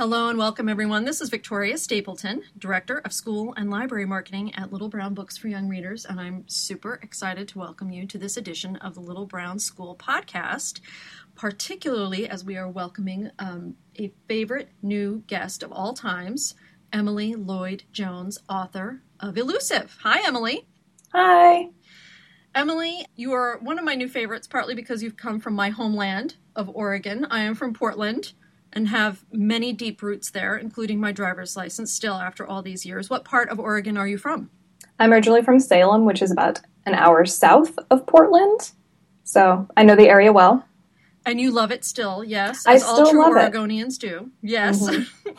Hello and welcome, everyone. This is Victoria Stapleton, Director of School and Library Marketing at Little Brown Books for Young Readers, and I'm super excited to welcome you to this edition of the Little Brown School podcast, particularly as we are welcoming um, a favorite new guest of all times, Emily Lloyd Jones, author of Illusive. Hi, Emily. Hi. Emily, you are one of my new favorites, partly because you've come from my homeland of Oregon. I am from Portland and have many deep roots there, including my driver's license still after all these years. What part of Oregon are you from? I'm originally from Salem, which is about an hour south of Portland. So I know the area well. And you love it still, yes, I as still all true love it. Oregonians do. Yes. Mhm.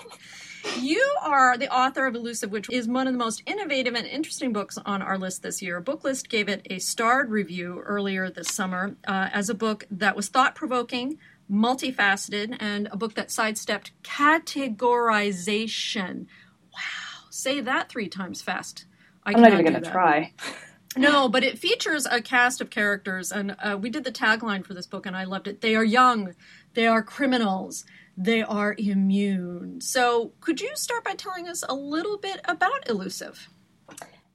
you are the author of Illusive, which is one of the most innovative and interesting books on our list this year. Booklist gave it a starred review earlier this summer uh, as a book that was thought provoking, multifaceted, and a book that sidestepped categorization. Wow. Say that three times fast. I I'm not even going to try. No, but it features a cast of characters, and uh, we did the tagline for this book, and I loved it. They are young, they are criminals, they are immune. So, could you start by telling us a little bit about Illusive?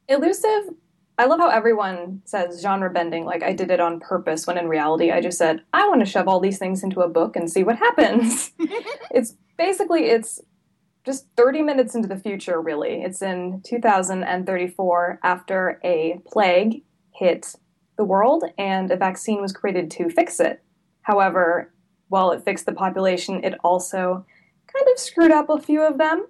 Illusive, I love how everyone says genre bending, like I did it on purpose, when in reality I just said, I want to shove all these things into a book and see what happens. it's basically, it's just 30 minutes into the future, really. It's in 2034 after a plague hit the world and a vaccine was created to fix it. However, while it fixed the population, it also kind of screwed up a few of them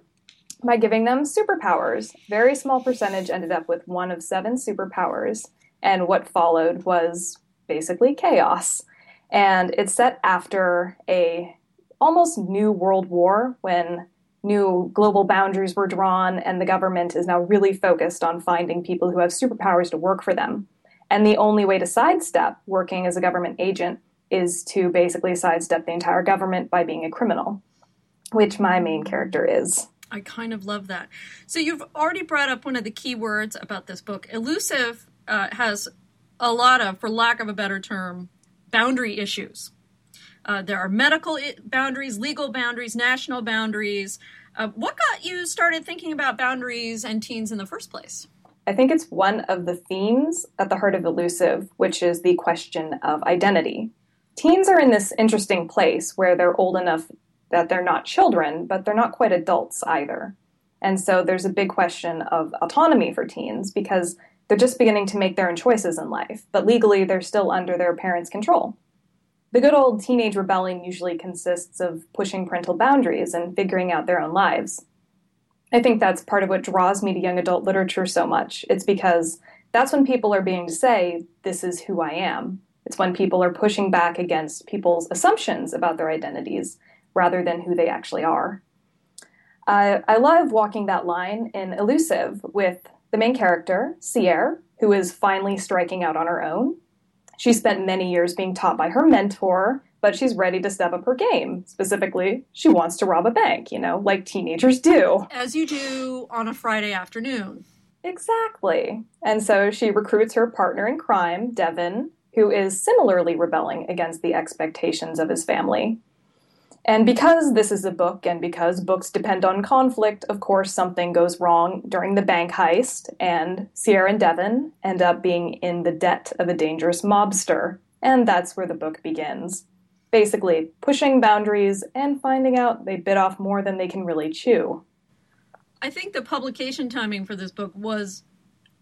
by giving them superpowers. Very small percentage ended up with one of seven superpowers, and what followed was basically chaos. And it's set after a almost new world war when new global boundaries were drawn and the government is now really focused on finding people who have superpowers to work for them. And the only way to sidestep working as a government agent is to basically sidestep the entire government by being a criminal, which my main character is. I kind of love that. So, you've already brought up one of the key words about this book. Illusive uh, has a lot of, for lack of a better term, boundary issues. Uh, there are medical I- boundaries, legal boundaries, national boundaries. Uh, what got you started thinking about boundaries and teens in the first place? I think it's one of the themes at the heart of Illusive, which is the question of identity. Teens are in this interesting place where they're old enough that they're not children, but they're not quite adults either. And so there's a big question of autonomy for teens because they're just beginning to make their own choices in life, but legally they're still under their parents' control. The good old teenage rebellion usually consists of pushing parental boundaries and figuring out their own lives. I think that's part of what draws me to young adult literature so much. It's because that's when people are being to say, This is who I am. It's when people are pushing back against people's assumptions about their identities rather than who they actually are. Uh, I love walking that line in Illusive with the main character, Ciere, who is finally striking out on her own. She spent many years being taught by her mentor, but she's ready to step up her game. Specifically, she wants to rob a bank, you know, like teenagers do. As you do on a Friday afternoon. Exactly. And so she recruits her partner in crime, Devin, who is similarly rebelling against the expectations of his family. And because this is a book and because books depend on conflict, of course, something goes wrong during the bank heist, and Ciere and Devin end up being in the debt of a dangerous mobster. And that's where the book begins. Basically, pushing boundaries and finding out they bit off more than they can really chew. I think the publication timing for this book was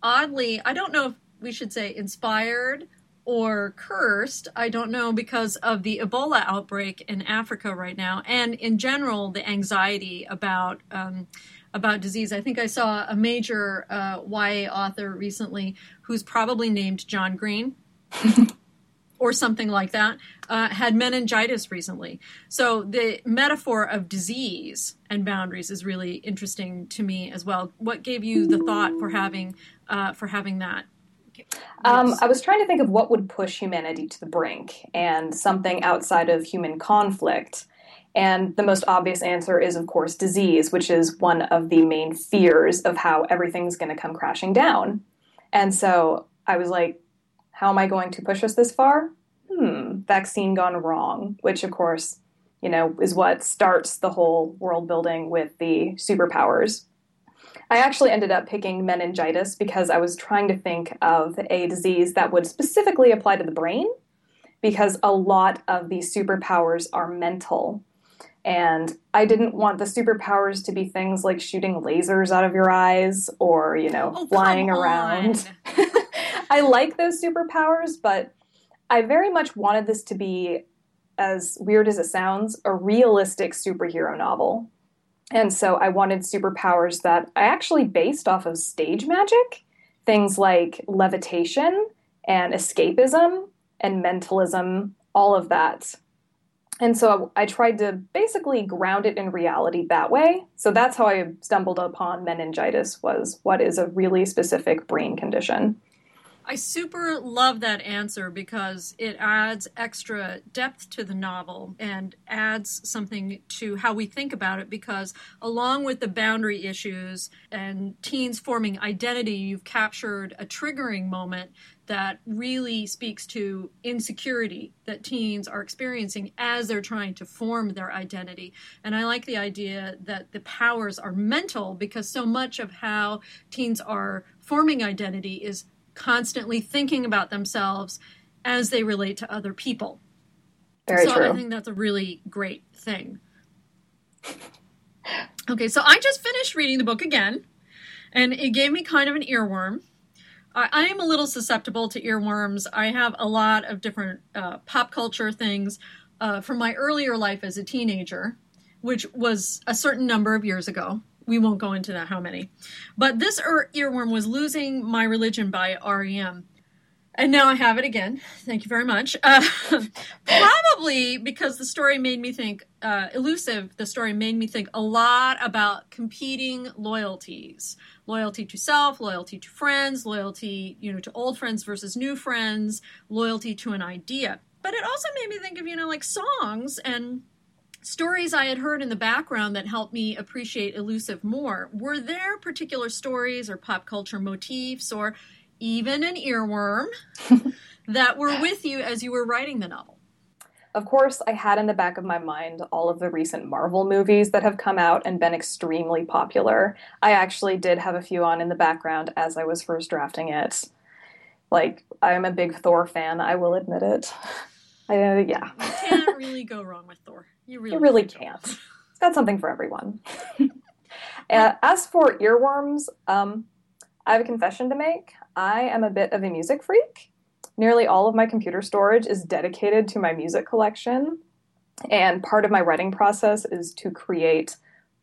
oddly, I don't know if we should say inspired or cursed. I don't know because of the Ebola outbreak in Africa right now, and in general, the anxiety about. Um, about disease. I think I saw a major uh, YA author recently who's probably named John Green or something like that, uh, had meningitis recently. So the metaphor of disease and boundaries is really interesting to me as well. What gave you the thought for having uh, for having that? Um, Yes. I was trying to think of what would push humanity to the brink and something outside of human conflict. And the most obvious answer is, of course, disease, which is one of the main fears of how everything's going to come crashing down. And so I was like, how am I going to push us this far? Hmm, vaccine gone wrong, which, of course, you know, is what starts the whole world building with the superpowers. I actually ended up picking meningitis because I was trying to think of a disease that would specifically apply to the brain because a lot of these superpowers are mental. And I didn't want the superpowers to be things like shooting lasers out of your eyes or, you know, Oh, flying around. I like those superpowers, but I very much wanted this to be, as weird as it sounds, a realistic superhero novel. And so I wanted superpowers that I actually based off of stage magic, things like levitation and escapism and mentalism, all of that. And so I tried to basically ground it in reality that way. So that's how I stumbled upon meningitis was what is a really specific brain condition. I super love that answer because it adds extra depth to the novel and adds something to how we think about it. Because, along with the boundary issues and teens forming identity, you've captured a triggering moment that really speaks to insecurity that teens are experiencing as they're trying to form their identity. And I like the idea that the powers are mental because so much of how teens are forming identity is constantly thinking about themselves as they relate to other people. Very so true. I think that's a really great thing. Okay, so I just finished reading the book again, and it gave me kind of an earworm. I, I am a little susceptible to earworms. I have a lot of different uh, pop culture things uh, from my earlier life as a teenager, which was a certain number of years ago. We won't go into that how many. But this ear- earworm was Losing My Religion by REM. And now I have it again. Thank you very much. Uh, probably because the story made me think, uh, illusive, the story made me think a lot about competing loyalties loyalty to self, loyalty to friends, loyalty, you know, to old friends versus new friends, loyalty to an idea. But it also made me think of, you know, like songs and stories I had heard in the background that helped me appreciate illusive more. Were there particular stories or pop culture motifs or even an earworm that were with you as you were writing the novel? Of course, I had in the back of my mind all of the recent Marvel movies that have come out and been extremely popular. I actually did have a few on in the background as I was first drafting it. Like, I'm a big Thor fan, I will admit it. I, uh, yeah. Can't really go wrong with Thor. You really, You really don't. can't. It's got something for everyone. uh, as for earworms, um, I have a confession to make. I am a bit of a music freak. Nearly all of my computer storage is dedicated to my music collection, and part of my writing process is to create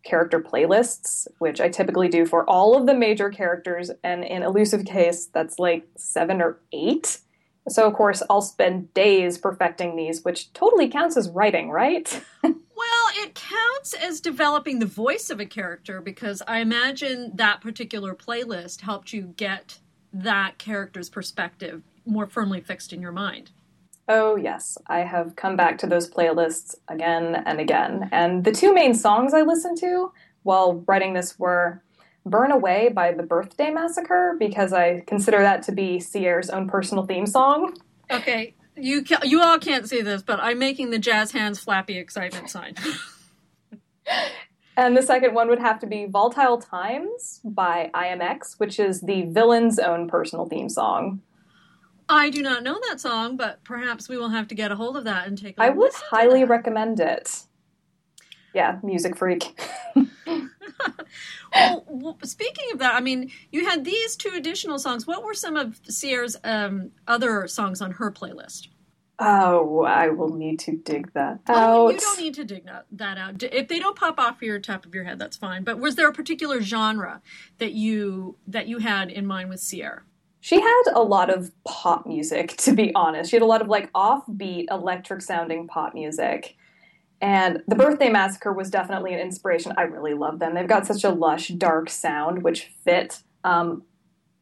character playlists, which I typically do for all of the major characters, and in illusive case, that's like seven or eight. So, of course, I'll spend days perfecting these, which totally counts as writing, right? Well, it counts as developing the voice of a character because I imagine that particular playlist helped you get that character's perspective more firmly fixed in your mind. Oh, yes. I have come back to those playlists again and again. And the two main songs I listened to while writing this were Burn Away by the Birthday Massacre, because I consider that to be Ciere's own personal theme song. Okay, you ca- you all can't see this, but I'm making the jazz hands flappy excitement sign. And the second one would have to be Volatile Times by IAMX, which is the villain's own personal theme song. I do not know that song, but perhaps we will have to get a hold of that and take a I would listen highly recommend it. Yeah, music freak. well, speaking of that, I mean, you had these two additional songs. What were some of Ciere's um, other songs on her playlist? Oh, I will need to dig that Oh, out. you don't need to dig that, that out. If they don't pop off your top of your head, that's fine. But was there a particular genre that you that you had in mind with Ciere? She had a lot of pop music, to be honest. She had a lot of like offbeat, electric sounding pop music. And the Birthday Massacre was definitely an inspiration. I really love them. They've got such a lush, dark sound, which fit. Um,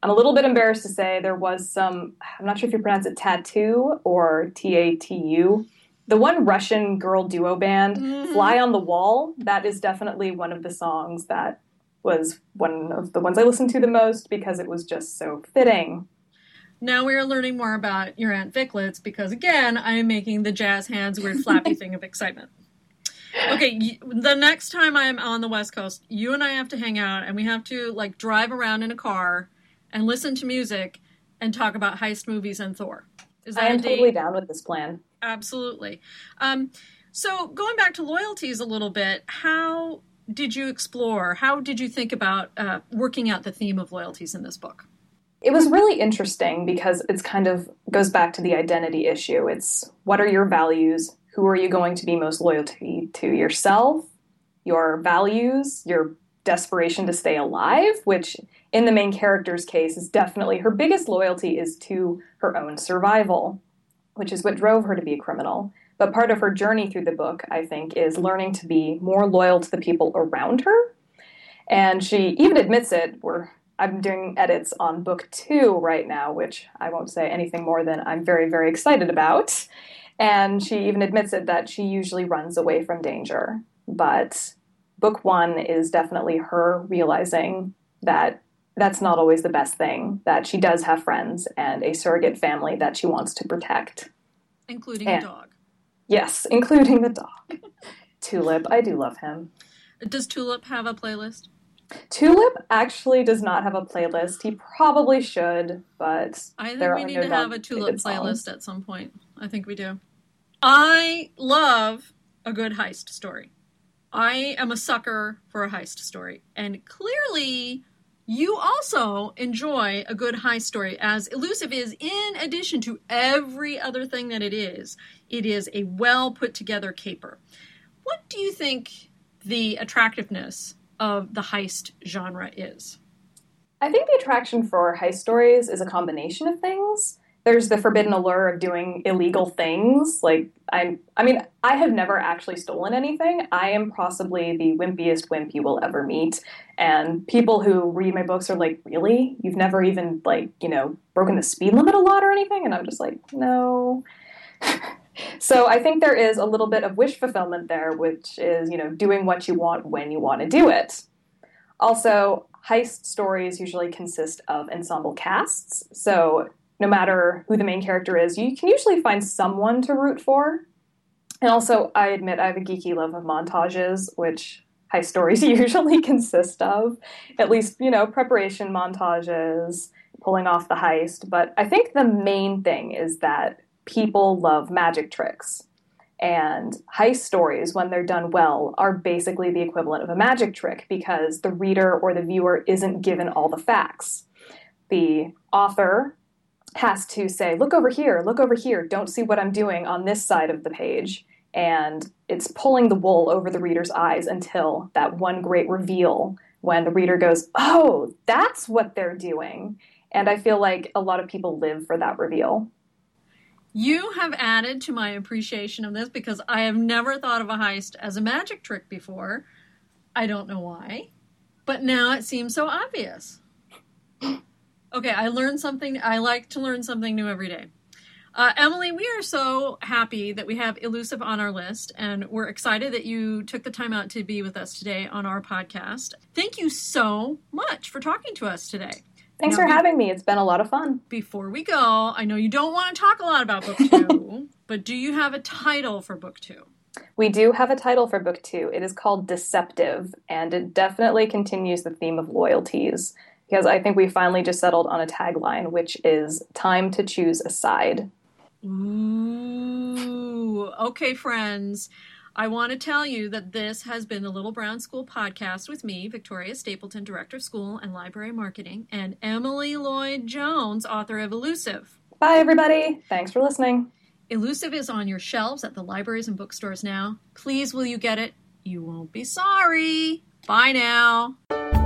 I'm a little bit embarrassed to say there was some, I'm not sure if you pronounce it tattoo or T A T U. The one Russian girl duo band, Mhm. Fly on the Wall, that is definitely one of the songs that was one of the ones I listened to the most because it was just so fitting. Now we are learning more about your Aunt Vicklets because again, I am making the jazz hands weird flappy thing of excitement. Okay, the next time I'm on the West Coast, you and I have to hang out and we have to like drive around in a car and listen to music and talk about heist movies and Thor. Is that I am totally down with this plan. Absolutely. Um, so going back to loyalties a little bit, how did you explore? How did you think about uh, working out the theme of loyalties in this book? It was really interesting because it's kind of goes back to the identity issue. It's what are your values? Who are you going to be most loyal to? To yourself, your values, your desperation to stay alive, which in the main character's case is definitely her biggest loyalty is to her own survival, which is what drove her to be a criminal. But part of her journey through the book, I think, is learning to be more loyal to the people around her. And she even admits it. We're I'm doing edits on book two right now, which I won't say anything more than I'm very, very excited about. And she even admits it that she usually runs away from danger. But book one is definitely her realizing that that's not always the best thing, that she does have friends and a surrogate family that she wants to protect. Including and, a dog. Yes, including the dog. Tulip, I do love him. Does Tulip have a playlist? Tulip actually does not have a playlist. He probably should, but I think we need to have a Tulip playlist at some point. I think we do. I love a good heist story. I am a sucker for a heist story, and clearly you also enjoy a good heist story as illusive is in addition to every other thing that it is. It is a well put together caper. What do you think the attractiveness of the heist genre is? I think the attraction for heist stories is a combination of things there's the forbidden allure of doing illegal things. Like I, I mean, I have never actually stolen anything. I am possibly the wimpiest wimp you will ever meet. And people who read my books are like, "Really? You've never even like, you know, broken the speed limit a lot or anything?" And I'm just like, "No." so I think there is a little bit of wish fulfillment there, which is, you know, doing what you want when you want to do it. Also, heist stories usually consist of ensemble casts. So no matter who the main character is, you can usually find someone to root for. And also, I admit I have a geeky love of montages, which heist stories usually consist of. At least, you know, preparation montages, pulling off the heist. But I think the main thing is that people love magic tricks. And heist stories, when they're done well, are basically the equivalent of a magic trick because the reader or the viewer isn't given all the facts. The author has to say, look over here, look over here, don't see what I'm doing on this side of the page. And it's pulling the wool over the reader's eyes until that one great reveal when the reader goes, oh, that's what they're doing. And I feel like a lot of people live for that reveal. You have added to my appreciation of this because I have never thought of a heist as a magic trick before. I don't know why, but now it seems so obvious. Okay, I learned something. I like to learn something new every day. Uh, Emily, we are so happy that we have Illusive on our list, and we're excited that you took the time out to be with us today on our podcast. Thank you so much for talking to us today. Thanks now, for having me. It's been a lot of fun. Before we go, I know you don't want to talk a lot about book two, but do you have a title for book two? We do have a title for book two. It is called Deceptive, and it definitely continues the theme of loyalties because I think we finally just settled on a tagline, which is time to choose a side. Ooh, okay, friends. I want to tell you that this has been the Little Brown School podcast with me, Victoria Stapleton, Director of School and Library Marketing, and Emily Lloyd Jones, author of Illusive. Bye, everybody. Thanks for listening. Illusive is on your shelves at the libraries and bookstores now. Please, will you get it? You won't be sorry. Bye now.